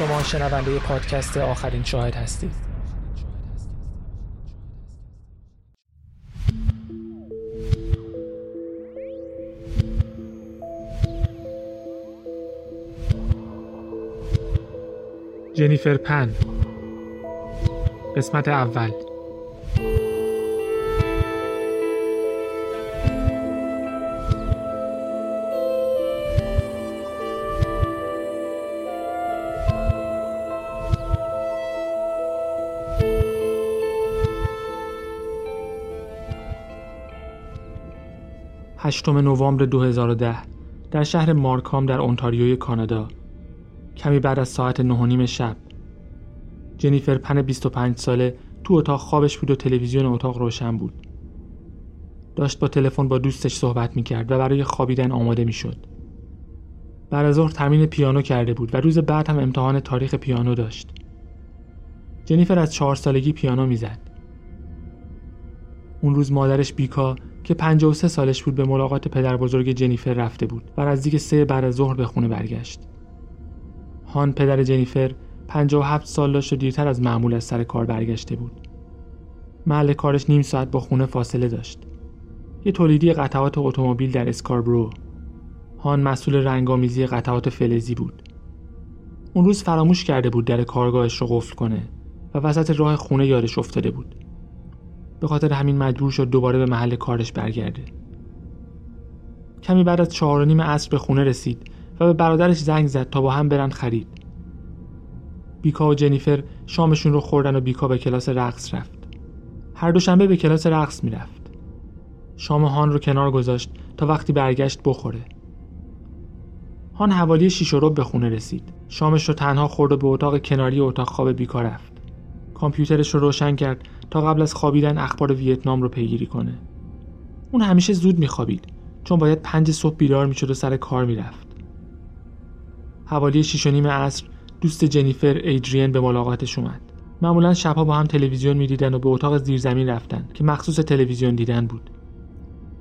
شما شنونده پادکست آخرین شاهد هستید. جنیفر پن. قسمت اول. هشتم نوامبر 2010 در شهر مارکام در اونتاریوی کانادا. کمی بعد از ساعت نه شب. جنیفر پن 25 ساله تو اتاق خوابش بود و تلویزیون اتاق روشن بود. داشت با تلفن با دوستش صحبت می‌کرد و برای خوابیدن آماده می‌شد. بعد از ظهر تمرین پیانو کرده بود و روز بعد هم امتحان تاریخ پیانو داشت. جنیفر از چهار سالگی پیانو می‌زد. اون روز مادرش بیکا که 53 سالش بود به ملاقات پدر بزرگ جنیفر رفته بود و نزدیک سه بعد از ظهر به خونه برگشت. هان پدر جنیفر 57 سال داشت و دیرتر از معمول از سر کار برگشته بود. محل کارش نیم ساعت با خونه فاصله داشت. یه تولیدی قطعات اتومبیل در اسکاربرو. هان مسئول رنگامیزی قطعات فلزی بود. اون روز فراموش کرده بود در کارگاهش رو قفل کنه و وسط راه خونه یادش افتاده بود. به خاطر همین مجبور شد دوباره به محل کارش برگرده. کمی بعد از چهار نیم عصر به خونه رسید و به برادرش زنگ زد تا با هم برن خرید. بیکا و جنیفر شامشون رو خوردن و بیکا به کلاس رقص رفت. هر دوشنبه به کلاس رقص می‌رفت. شام هان رو کنار گذاشت تا وقتی برگشت بخوره. هان حوالی شیش و به خونه رسید. شامش رو تنها خورد و به اتاق کناری اتاق خواب بیکا رفت. کامپیوترش رو روشن کرد تا قبل از خوابیدن اخبار ویتنام رو پیگیری کنه. اون همیشه زود میخوابید چون باید پنج صبح بیدار می‌شد و سر کار می‌رفت. حوالی شیش و نیم عصر دوست جنیفر ایدریان به ملاقاتش اومد. معمولا شبها با هم تلویزیون می‌دیدن و به اتاق زیرزمین رفتن که مخصوص تلویزیون دیدن بود.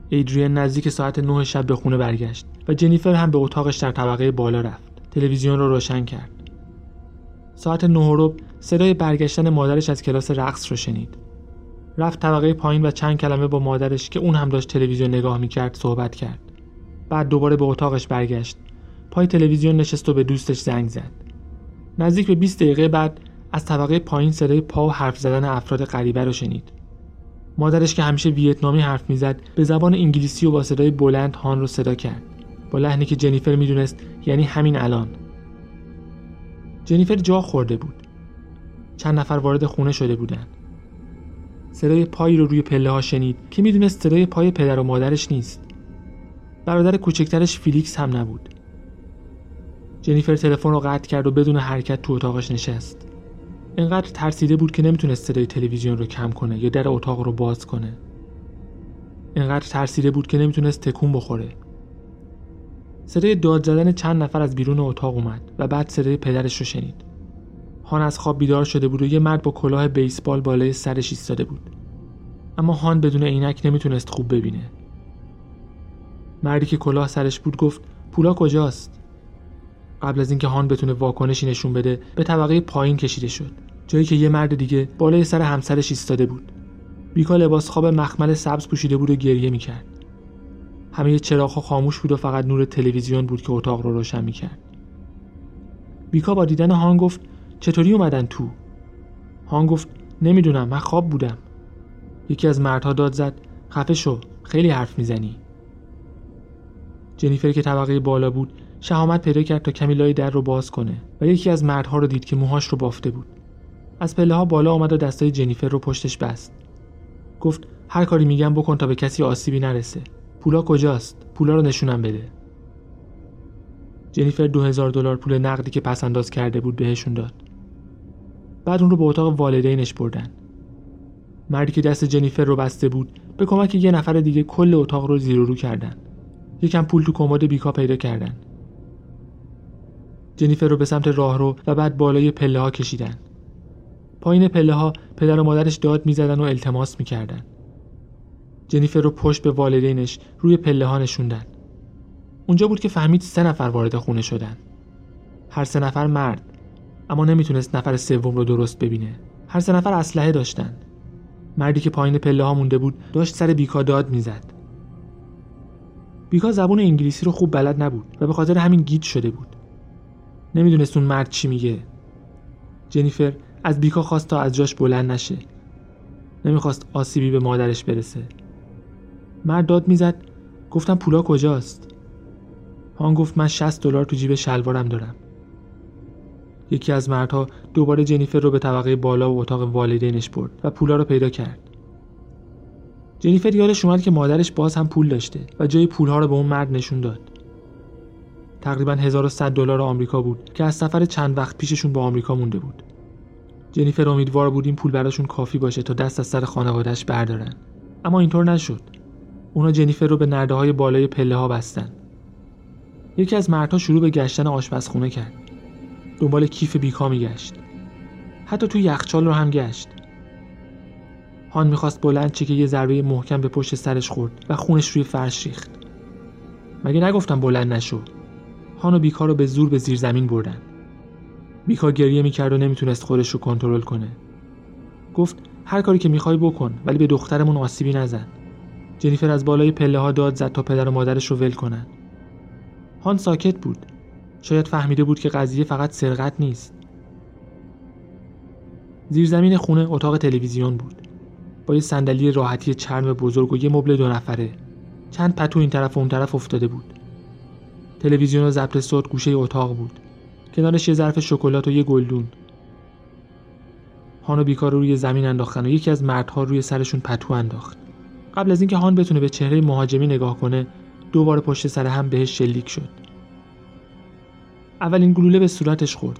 ایدریان نزدیک ساعت نه شب به خونه برگشت و جنیفر هم به اتاقش در طبقه بالا رفت. تلویزیون رو روشن کرد. ساعت نه صدای برگشتن مادرش از کلاس رقص رو شنید. رفت طبقه پایین و چند کلمه با مادرش که اون هم داشت تلویزیون نگاه می‌کرد صحبت کرد. بعد دوباره به اتاقش برگشت. پای تلویزیون نشست و به دوستش زنگ زد. نزدیک به 20 دقیقه بعد از طبقه پایین صدای پا و حرف زدن افراد غریبه رو شنید. مادرش که همیشه ویتنامی حرف می‌زد به زبان انگلیسی و با صدای بلند هان رو صدا کرد. با لحنی که جنیفر می‌دونست یعنی همین الان جنیفر جا خورده بود. چند نفر وارد خونه شده بودند صدای پایی رو روی پله ها شنید که می‌دونست صدای پای پدر و مادرش نیست. برادر کوچکترش فیلیکس هم نبود. جنیفر تلفن رو قطع کرد و بدون حرکت تو اتاقش نشست. انقدر ترسیده بود که نمی‌تونست صدای تلویزیون رو کم کنه یا در اتاق رو باز کنه. انقدر ترسیده بود که نمی‌تونست تکون بخوره. صدای داد زدن چند نفر از بیرون اتاق اومد و بعد صدای پدرش رو شنید. هان از خواب بیدار شده بود و یه مرد با کلاه بیسبال بالای سرش ایستاده بود. اما هان بدون عینک نمی‌تونست خوب ببینه. مردی که کلاه سرش بود گفت پولا کجاست؟ قبل از اینکه هان بتونه واکنشی نشون بده به طبقه پایین کشیده شد. جایی که یه مرد دیگه بالای سر همسرش ایستاده بود. بیکا لباس خواب مخمل سبز پوشیده بود و گریه می‌کرد. همه چراغ خاموش بود و فقط نور تلویزیون بود که اتاق رو روشن می‌کرد. بیکا با دیدن هان گفت چطوری اومدن تو؟ هان گفت نمی‌دونم من خواب بودم. یکی از مردها داد زد خفه شو خیلی حرف می‌زنی. جنیفر که طبقه بالا بود شهامت پیدا کرد تا کمی لای در رو باز کنه و یکی از مردها رو دید که موهاش رو بافته بود. از پله ها بالا آمد و دستای جنیفر رو پشتش بست. گفت هر کاری میگم بکن تا به کسی آسیبی نرسه. پولا کجاست؟ پولا رو نشونم بده. جنیفر دو هزار دلار پول نقدی که پس انداز کرده بود بهشون داد. بعد اون رو به اتاق والدینش بردن. مردی که دست جنیفر رو بسته بود به کمک یه نفر دیگه کل اتاق رو زیر و رو کردن. یکم پول تو کمد بیکا پیدا کردن. جنیفر رو به سمت راه رو و بعد بالای پله ها کشیدن. پایین پله ها پدر و مادرش داد می‌زدن و التماس می‌کردن. جنیفر رو پشت به والدینش روی پله ها نشوندن. اونجا بود که فهمید سه نفر وارد خونه شدن. هر سه نفر مرد اما نمی‌تونست نفر سوم رو درست ببینه. هر سه نفر اسلحه داشتن. مردی که پایین پله ها مونده بود داشت سر بیکا داد می‌زد. بیکا زبون انگلیسی رو خوب بلد نبود و به خاطر همین گیج شده بود. نمی‌دونست اون مرد چی میگه. جنیفر از بیکا خواست تا از جاش بلند نشه. نمی‌خواست آسیبی به مادرش برسه. مرد داد می‌زد. گفتم پولا کجاست؟ هان گفت من 60 دلار تو جیب شلوارم دارم. یکی از مردها دوباره جنیفر رو به طبقه بالا و اتاق والدینش برد و پولا رو پیدا کرد. جنیفر یادش اومد که مادرش باز هم پول داشته و جای پولها رو به اون مرد نشون داد. تقریبا 1100 دلار آمریکا بود که از سفر چند وقت پیششون به آمریکا مونده بود. جنیفر امیدوار بود این پول براشون کافی باشه تا دست از سر خانوادهش بردارن. اما اینطور نشد. اونا جنیفر رو به نرده های بالای پله ها بستن. یکی از مردها شروع به گشتن آشپزخونه کرد. دنبال کیف بیکا میگشت. حتی تو یخچال رو هم گشت. هان می‌خواست بلند چه که یه ضربه محکم به پشت سرش خورد و خونش روی فرش ریخت. مگه نگفتم بلند نشو؟ هان و بیکا رو به زور به زیر زمین بردن. بیکا گریه می‌کرد و نمی‌تونست خودش رو کنترل کنه. گفت هر کاری که می‌خوای بکن ولی به دخترمون آسیبی نزن. جنیفر از بالای پله ها داد زد تا پدر و مادرش رو ول کنن. هان ساکت بود. شاید فهمیده بود که قضیه فقط سرقت نیست. زیرزمین خونه اتاق تلویزیون بود. با یه صندلی راحتی چرم بزرگ و یه مبل دو نفره. چند پتو این طرف و اون طرف افتاده بود. تلویزیون و ضبط صوت گوشه اتاق بود. کنارش یه ظرف شکلات و یه گلدون. هان و بیکار روی زمین انداختن و یکی از مردها روی سرشون پتو انداخت. قبل از اینکه هان بتونه به چهره مهاجمی نگاه کنه دوباره پشت سر هم بهش شلیک شد. اولین گلوله به صورتش خورد.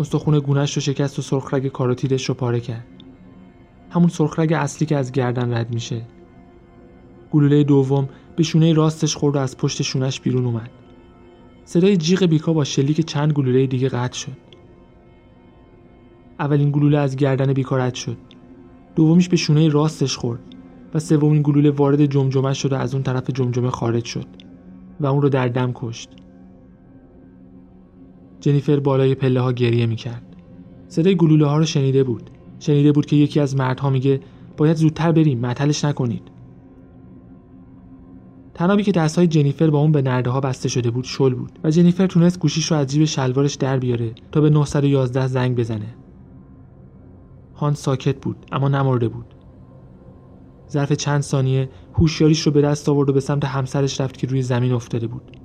استخون گونهش رو شکست و سرخرگ کاروتیدش رو پاره کرد. همون سرخرگ اصلی که از گردن رد میشه. گلوله دوم به شونه راستش خورد و از پشت شونش بیرون اومد. صدای جیغ بیکا با شلیک چند گلوله دیگه قطع شد. اولین گلوله از گردن بیکا رد شد. دومیش به شونه راستش خورد. و سومین گلوله وارد جمجمه شد و از اون طرف جمجمه خارج شد و اون رو در دم کشت. جنیفر بالای پله ها گریه می‌کرد. صدای گلوله ها رو شنیده بود. شنیده بود که یکی از مردها میگه باید زودتر بریم معطلش نکنید. تنابی که دستهای جنیفر با اون به نرده ها بسته شده بود شل بود و جنیفر تونست گوشیش رو از جیب شلوارش در بیاره تا به 911 زنگ بزنه. هان ساکت بود اما نمرده بود. ظرف چند ثانیه هوشیاریش رو به دست آورد و به سمت همسرش رفت که روی زمین افتاده بود.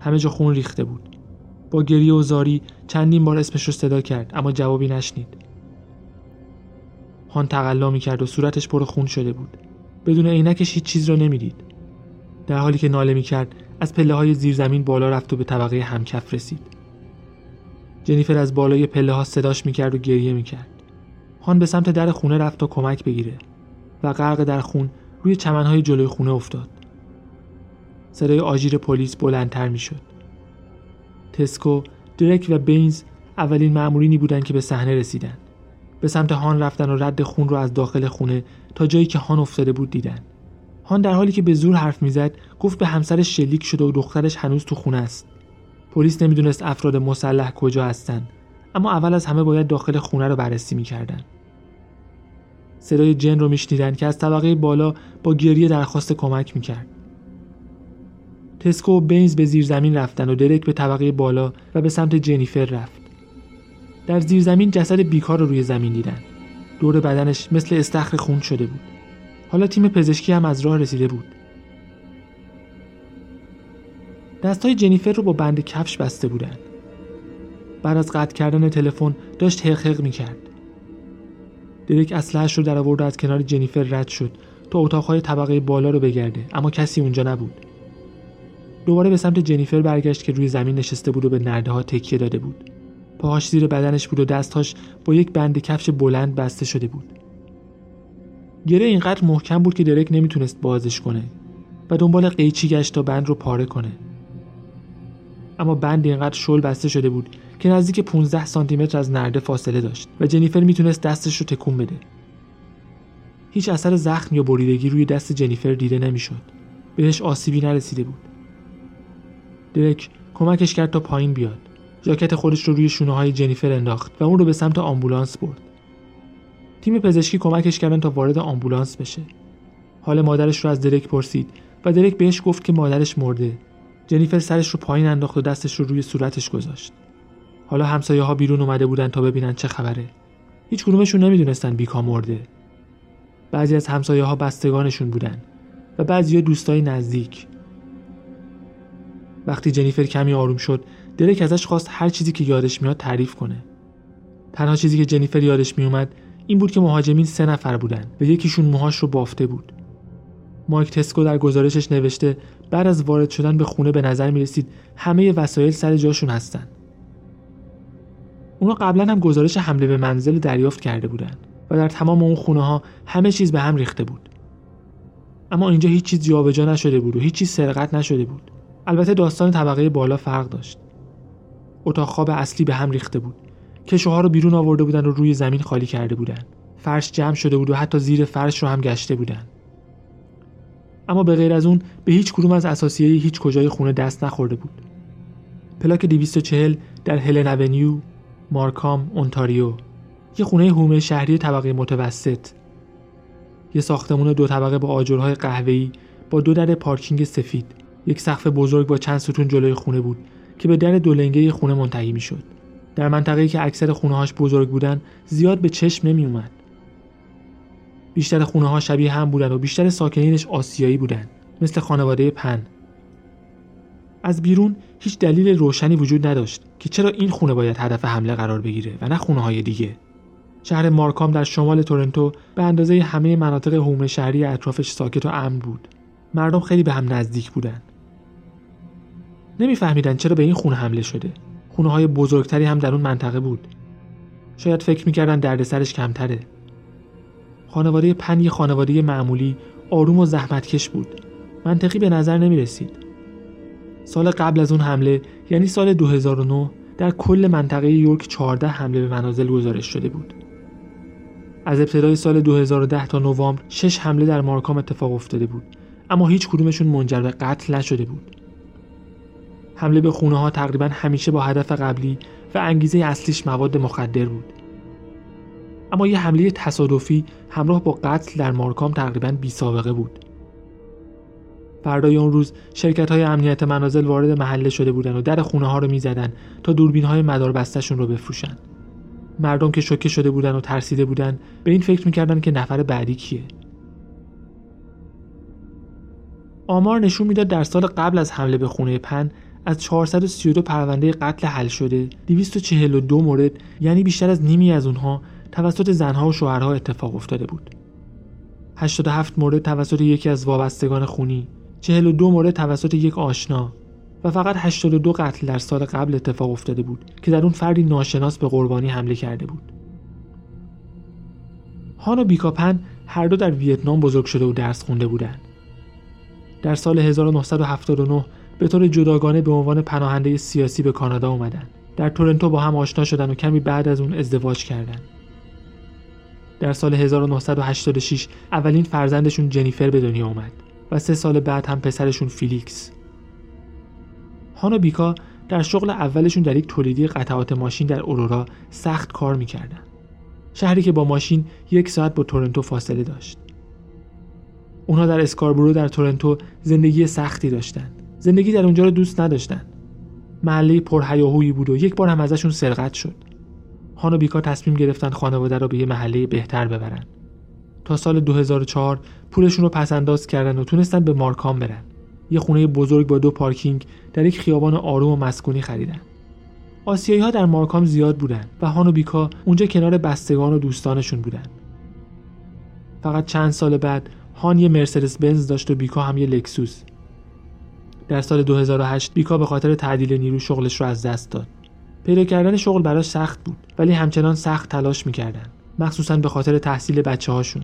همه جا خون ریخته بود. با گریه و زاری چندین بار اسمش رو صدا کرد اما جوابی نشنید. هان تقلا می کرد و صورتش پر خون شده بود. بدون عینکش هیچ چیز را نمی‌دید. در حالی که ناله می کرد از پله های زیر زمین بالا رفت و به طبقه همکف رسید. جنیفر از بالای پله ها صداش می کرد و گریه می کرد هان به سمت در خونه رفت تا کمک بگیره. و غرق در خون روی چمنهای جلوی خونه افتاد صدای آژیر پلیس بلندتر می شد تسکو، درک و بینز اولین مأمورینی بودند که به صحنه رسیدند. به سمت هان رفتن و رد خون رو از داخل خونه تا جایی که هان افتاده بود دیدن. هان در حالی که به زور حرف می‌زد گفت به همسرش شلیک شده و دخترش هنوز تو خونه است. پلیس نمی‌دونست افراد مسلح کجا هستند اما اول از همه باید داخل خونه رو بررسی می‌کردن. صدای جن رو میشنیدن که از طبقه بالا با گریه درخواست کمک می‌کرد. تسکو و بینز به زیر زمین رفتن و درک به طبقه بالا و به سمت جنیفر رفت. در زیر زمین جسد بیکار رو روی زمین دیدن. دور بدنش مثل استخر خون شده بود. حالا تیم پزشکی هم از راه رسیده بود. دستای جنیفر رو با بند کفش بسته بودن. بعد از قطع کردن تلفن داشت حق می درک اسلحه‌اش رو در آورد و از کنار جنیفر رد شد تا اتاقهای طبقه بالا رو بگرده اما کسی اونجا نبود. دوباره به سمت جنیفر برگشت که روی زمین نشسته بود و به نرده ها تکیه داده بود. پاهاش زیر بدنش بود و دستهاش با یک بند کفش بلند بسته شده بود. گره اینقدر محکم بود که درک نمی‌تونست بازش کنه و دنبال قیچی گشت تا بند رو پاره کنه. اما بند اینقدر شل بسته شده بود که نزدیک 15 سانتی متر از نرده فاصله داشت و جنیفر می‌تونست دستش رو تکون بده هیچ اثر زخم یا بریدگی روی دست جنیفر دیده نمی‌شد بهش آسیبی نرسیده بود درک کمکش کرد تا پایین بیاد ژاکت خودش رو روی شونه های جنیفر انداخت و اون رو به سمت آمبولانس برد. تیم پزشکی کمکش کردن تا وارد آمبولانس بشه. حال مادرش رو از درک پرسید و درک بهش گفت که مادرش مرده. جنیفر سرش رو پایین انداخت و دستش رو روی صورتش گذاشت. حالا همسایه ها بیرون اومده بودن تا ببینن چه خبره. هیچ کدومشون نمی‌دونستن بیکا مرده. بعضی از همسایه ها بستگانشون بودن و بعضی دوستای نزدیک. وقتی جنیفر کمی آروم شد درک ازش خواست هر چیزی که یادش میاد تعریف کنه تنها چیزی که جنیفر یادش میومد این بود که مهاجمین سه نفر بودن و یکیشون موهاش رو بافته بود مایک تسکو در گزارشش نوشته بعد از وارد شدن به خونه به نظر می رسید همه وسایل سر جاشون هستن اونا قبلا هم گزارش حمله به منزل دریافت کرده بودن و در تمام اون خونه ها همه چیز به هم ریخته بود. اما اینجا هیچ چیز جابجا نشده بود و هیچ چیز سرقت نشده بود. البته داستان طبقه بالا فرق داشت. اتاق خواب اصلی به هم ریخته بود. کشوها رو بیرون آورده بودن و روی زمین خالی کرده بودن. فرش جمع شده بود و حتی زیر فرش رو هم گشته بودن. اما به غیر از اون به هیچ کدوم از اساسیه هیچ کجای خونه دست نخورده بود. پلاک 240 در هلن اونیو مارکام اونتاریو. یه خونه هومه شهری طبقه متوسط. یه ساختمون دو طبقه با آجرهای قهوه‌ای با دو در پارکینگ سفید. یک سقف بزرگ با چند ستون جلوی خونه بود که به در دولنگه خونه منتهی می‌شد. در منطقه‌ای که اکثر خونه‌هاش بزرگ بودن زیاد به چشم نمی اومد. بیشتر خونه ها شبیه هم بودن و بیشتر ساکنینش آسیایی بودن مثل خانواده پن. از بیرون هیچ دلیل روشنی وجود نداشت. که چرا این خونه باید هدف حمله قرار بگیره و نه خونه های دیگه؟ شهر مارکام در شمال تورنتو به اندازه همه مناطق هومه شهری اطرافش ساکت و امن بود. مردم خیلی به هم نزدیک بودن. نمیفهمیدن چرا به این خونه حمله شده. خونه های بزرگتری هم در اون منطقه بود. شاید فکر می‌کردن دردسرش کمتره. خانواده پن یه خانواده معمولی آروم و زحمتکش بود. منطقی به نظر نمی رسید سال قبل از اون حمله یعنی سال 2009 در کل منطقه یورک 14 حمله به منازل گزارش شده بود. از ابتدای سال 2010 تا نوامبر 6 حمله در مارکام اتفاق افتاده بود اما هیچ کدومشون منجر به قتل نشده بود. حمله به خونه ها تقریبا همیشه با هدف قبلی و انگیزه اصلیش مواد مخدر بود. اما یه حمله تصادفی همراه با قتل در مارکام تقریبا بی سابقه بود. فردای اون روز شرکت های امنیت منازل وارد محله شده بودن و در خونه ها رو می‌زدن تا دوربین های مدار بستشون رو بفروشن. مردم که شوکه شده بودن و ترسیده بودن به این فکر می‌کردن که نفر بعدی کیه. آمار نشون می‌داد در سال قبل از حمله به خونه پن از 432 پرونده قتل حل شده 242 مورد یعنی بیشتر از نیمی از اونها توسط زنها و شوهرها اتفاق افتاده بود. 87 مورد توسط یکی از وابستگان خونی 42 مورد توسط یک آشنا و فقط 82 قتل در سال قبل اتفاق افتاده بود که در اون فردی ناشناس به قربانی حمله کرده بود. هان و بیکا پن هر دو در ویتنام بزرگ شده و درس خونده بودند. در سال 1979 به طور جداگانه به عنوان پناهنده سیاسی به کانادا اومدن در تورنتو با هم آشنا شدن و کمی بعد از اون ازدواج کردن در سال 1986 اولین فرزندشون جنیفر به دنیا اومد. و سه سال بعد هم پسرشون فیلیکس. هان و بیکا در شغل اولشون در یک تولیدی قطعات ماشین در اورورا سخت کار می‌کردن. شهری که با ماشین یک ساعت با تورنتو فاصله داشت. اونها در اسکاربرو در تورنتو زندگی سختی داشتند زندگی در اونجا رو دوست نداشتن. محله پرهیاهویی بود و یک بار هم ازشون سرقت شد. هان و بیکا تصمیم گرفتن خانواده را به یه محله بهتر ببرن. تا سال 2004 پولشون رو پس انداز کردن و تونستن به مارکام برن. یه خونه بزرگ با دو پارکینگ در یک خیابان آروم و مسکونی خریدن. آسیایی ها در مارکام زیاد بودن و هان و بیکا اونجا کنار بستگان و دوستانشون بودن. فقط چند سال بعد هان یه مرسدس بنز داشت و بیکا هم یه لکسوس. در سال 2008 بیکا به خاطر تعدیل نیرو شغلش رو از دست داد. پیدا کردن شغل براش سخت بود ولی همچنان سخت تلاش می‌کردن. مخصوصا به خاطر تحصیل بچه هاشون.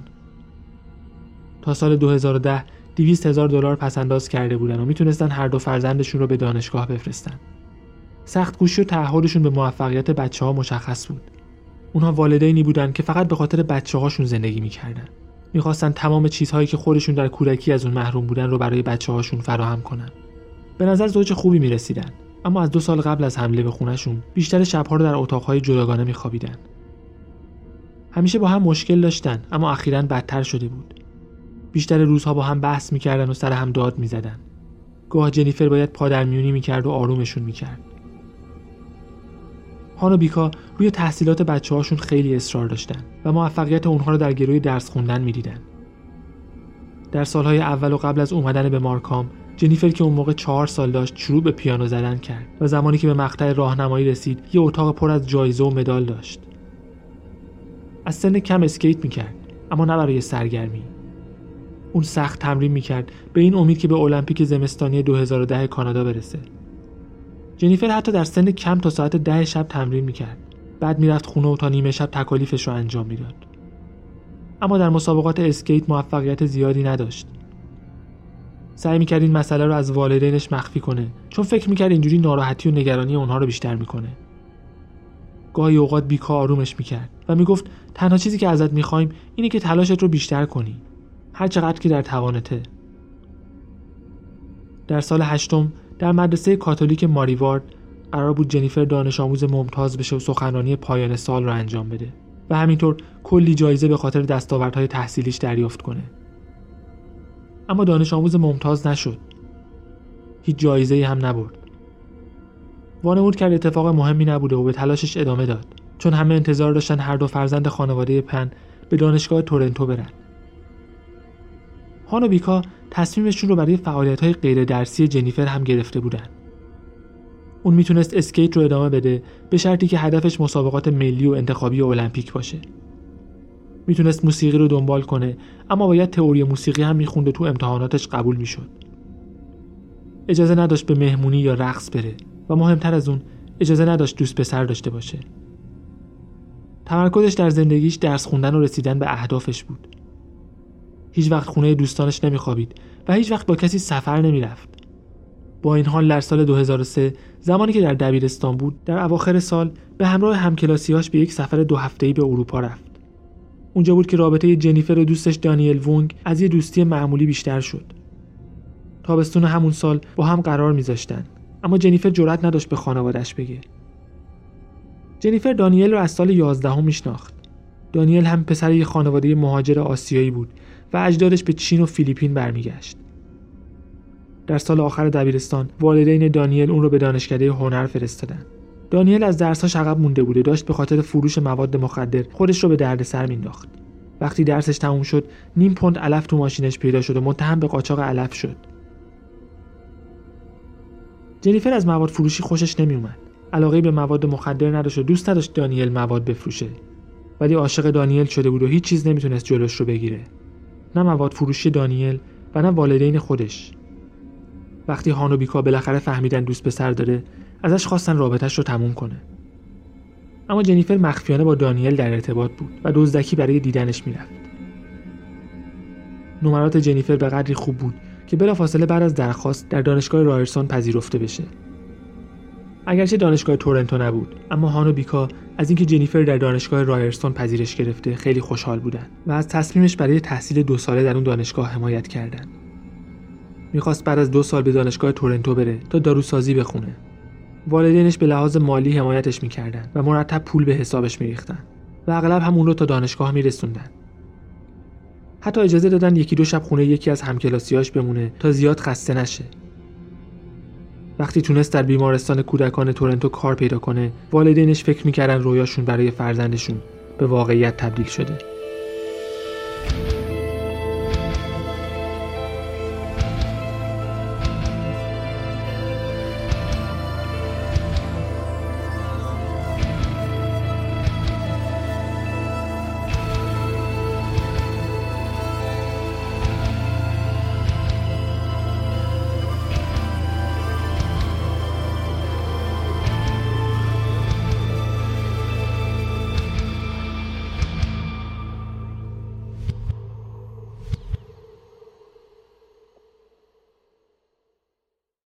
تا سال 2010 200 هزار دلار پس انداز کرده بودن و می‌تونستن هر دو فرزندشون رو به دانشگاه بفرستن. سخت گوشی و تعهدشون به موفقیت بچه ها مشخص بود. اونها والدینی بودن که فقط به خاطر بچه هاشون زندگی می‌کردن. می‌خواستن تمام چیزهایی که خودشون در کودکی از اون محروم بودن رو برای بچه هاشون فراهم کنن. به نظر زوج خوبی می رسیدن. اما از دو سال قبل از حمله به خونشون بیشتر شبها رو در اتاقهای جداگانه میخوابیدن همیشه با هم مشکل داشتن اما اخیرا بدتر شده بود بیشتر روزها با هم بحث می‌کردن و سر هم داد می‌زدن گاه جنیفر باید پادرمیونی می‌کرد و آرومشون می‌کرد هان و بیکا روی تحصیلات بچه هاشون خیلی اصرار داشتن و موفقیت اونها رو در گروی درس خوندن می‌دیدن. در سالهای اول و قبل از اومدن به مارکام جنیفر که اون موقع چهار سال داشت شروع به پیانو زدن کرد و زمانی که به مقطع راهنمایی رسید یه اتاق پر از جایزه و مدال داشت. از سن کم اسکیت می‌کرد اما نه برای سرگرمی. اون سخت تمرین می‌کرد به این امید که به المپیک زمستانی 2010 کانادا برسه. جنیفر حتی در سن کم تا ساعت ده شب تمرین می‌کرد. بعد می‌رفت خونه و تا نیمه شب تکالیفش رو انجام می‌داد. اما در مسابقات اسکیت موفقیت زیادی نداشت. سعی می‌کرد این مسئله رو از والدینش مخفی کنه چون فکر می‌کرد اینجوری ناراحتی و نگرانی اونها رو بیشتر می‌کنه. گاهی اوقات بیکا آرومش می‌کرد. و می‌گفت تنها چیزی که ازت می‌خوایم اینه که تلاشت رو بیشتر کنی. هر چقدر که در توانته. در سال هشتم در مدرسه کاتولیک ماریوارد قرار بود جنیفر دانش آموز ممتاز بشه و سخنرانی پایان سال را انجام بده و همینطور کلی جایزه به خاطر دستاوردهای تحصیلیش دریافت کنه. اما دانش آموز ممتاز نشد. هیچ جایزه هم نبرد. وانمود کرد اتفاق مهمی نبوده و به تلاشش ادامه داد. چون همه انتظار داشتن هر دو فرزند خانواده پن به دانشگاه تورنتو برن هان و بیکا تصمیمشون رو برای فعالیت های غیر درسی جنیفر هم گرفته بودن. اون می‌تونست اسکیت رو ادامه بده به شرطی که هدفش مسابقات ملی و انتخابی و المپیک باشه. می‌تونست موسیقی رو دنبال کنه اما باید تئوری موسیقی هم میخونده تو امتحاناتش قبول می‌شد. اجازه نداشت به مهمونی یا رقص بره و مهمتر از اون اجازه نداشت دوست پسر داشته باشه. تمرکزش در زندگیش درس خوندن و رسیدن به اهدافش بود. هیچ وقت خونه دوستانش نمیخوابید و هیچ وقت با کسی سفر نمی‌رفت. با این حال در سال 2003 زمانی که در دبیرستان بود در اواخر سال به همراه همکلاسیاش به یک سفر دو هفته‌ای به اروپا رفت. اونجا بود که رابطه جنیفر و دوستش دانیل وونگ از یه دوستی معمولی بیشتر شد. تابستون همون سال با هم قرار میذاشتن اما جنیفر جرأت نداشت به خانوادش بگه. جنیفر دانیل رو از سال 11 هم میشناخت. دانیل هم پسر یه خانواده مهاجر آسیایی بود و اجدادش به چین و فیلیپین برمیگشت. در سال آخر دبیرستان والدین دانیل اون رو به دانشکده هنر فرستادن. دانیل از درساش عقب مونده بوده داشت به خاطر فروش مواد مخدر خودش رو به دردسر مینداخت. وقتی درسش تموم شد نیم پوند علف تو ماشینش پیدا شد و متهم به قاچاق علف شد. جنیفر از مواد فروشی خوشش نمیومد. علاقه به مواد مخدر نداشت و دوست نداشت دانیل مواد بفروشه. ولی عاشق دانیل شده بود و هیچ چیز نمی‌تونست جلوش رو بگیره. نه مواد فروشی دانیل و نه والدین خودش وقتی هانوبیکا بالاخره فهمیدن دوست پسر داره ازش خواستن رابطش رو تموم کنه اما جنیفر مخفیانه با دانیل در ارتباط بود و دزدکی برای دیدنش می‌رفت نمرات جنیفر به قدری خوب بود که بلافاصله بعد از درخواست در دانشگاه رایرسون پذیرفته بشه اگرچه دانشگاه تورنتو نبود اما هانو بیکا از اینکه جنیفر در دانشگاه رایرستون پذیرش گرفته خیلی خوشحال بودن و از تصمیمش برای تحصیل دو ساله در اون دانشگاه حمایت کردند. می‌خواست بعد از دو سال به دانشگاه تورنتو بره تا داروسازی بخونه. والدینش به لحاظ مالی حمایتش می‌کردن و مرتب پول به حسابش میریختن و اغلب هم اون رو تا دانشگاه میرسوندن. حتی اجازه دادن یکی دو شب خونه یکی از همکلاسیاش بمونه تا زیاد خسته نشه وقتی تونست در بیمارستان کودکان تورنتو کار پیدا کنه والدینش فکر می‌کردن رویاشون برای فرزندشون به واقعیت تبدیل شده.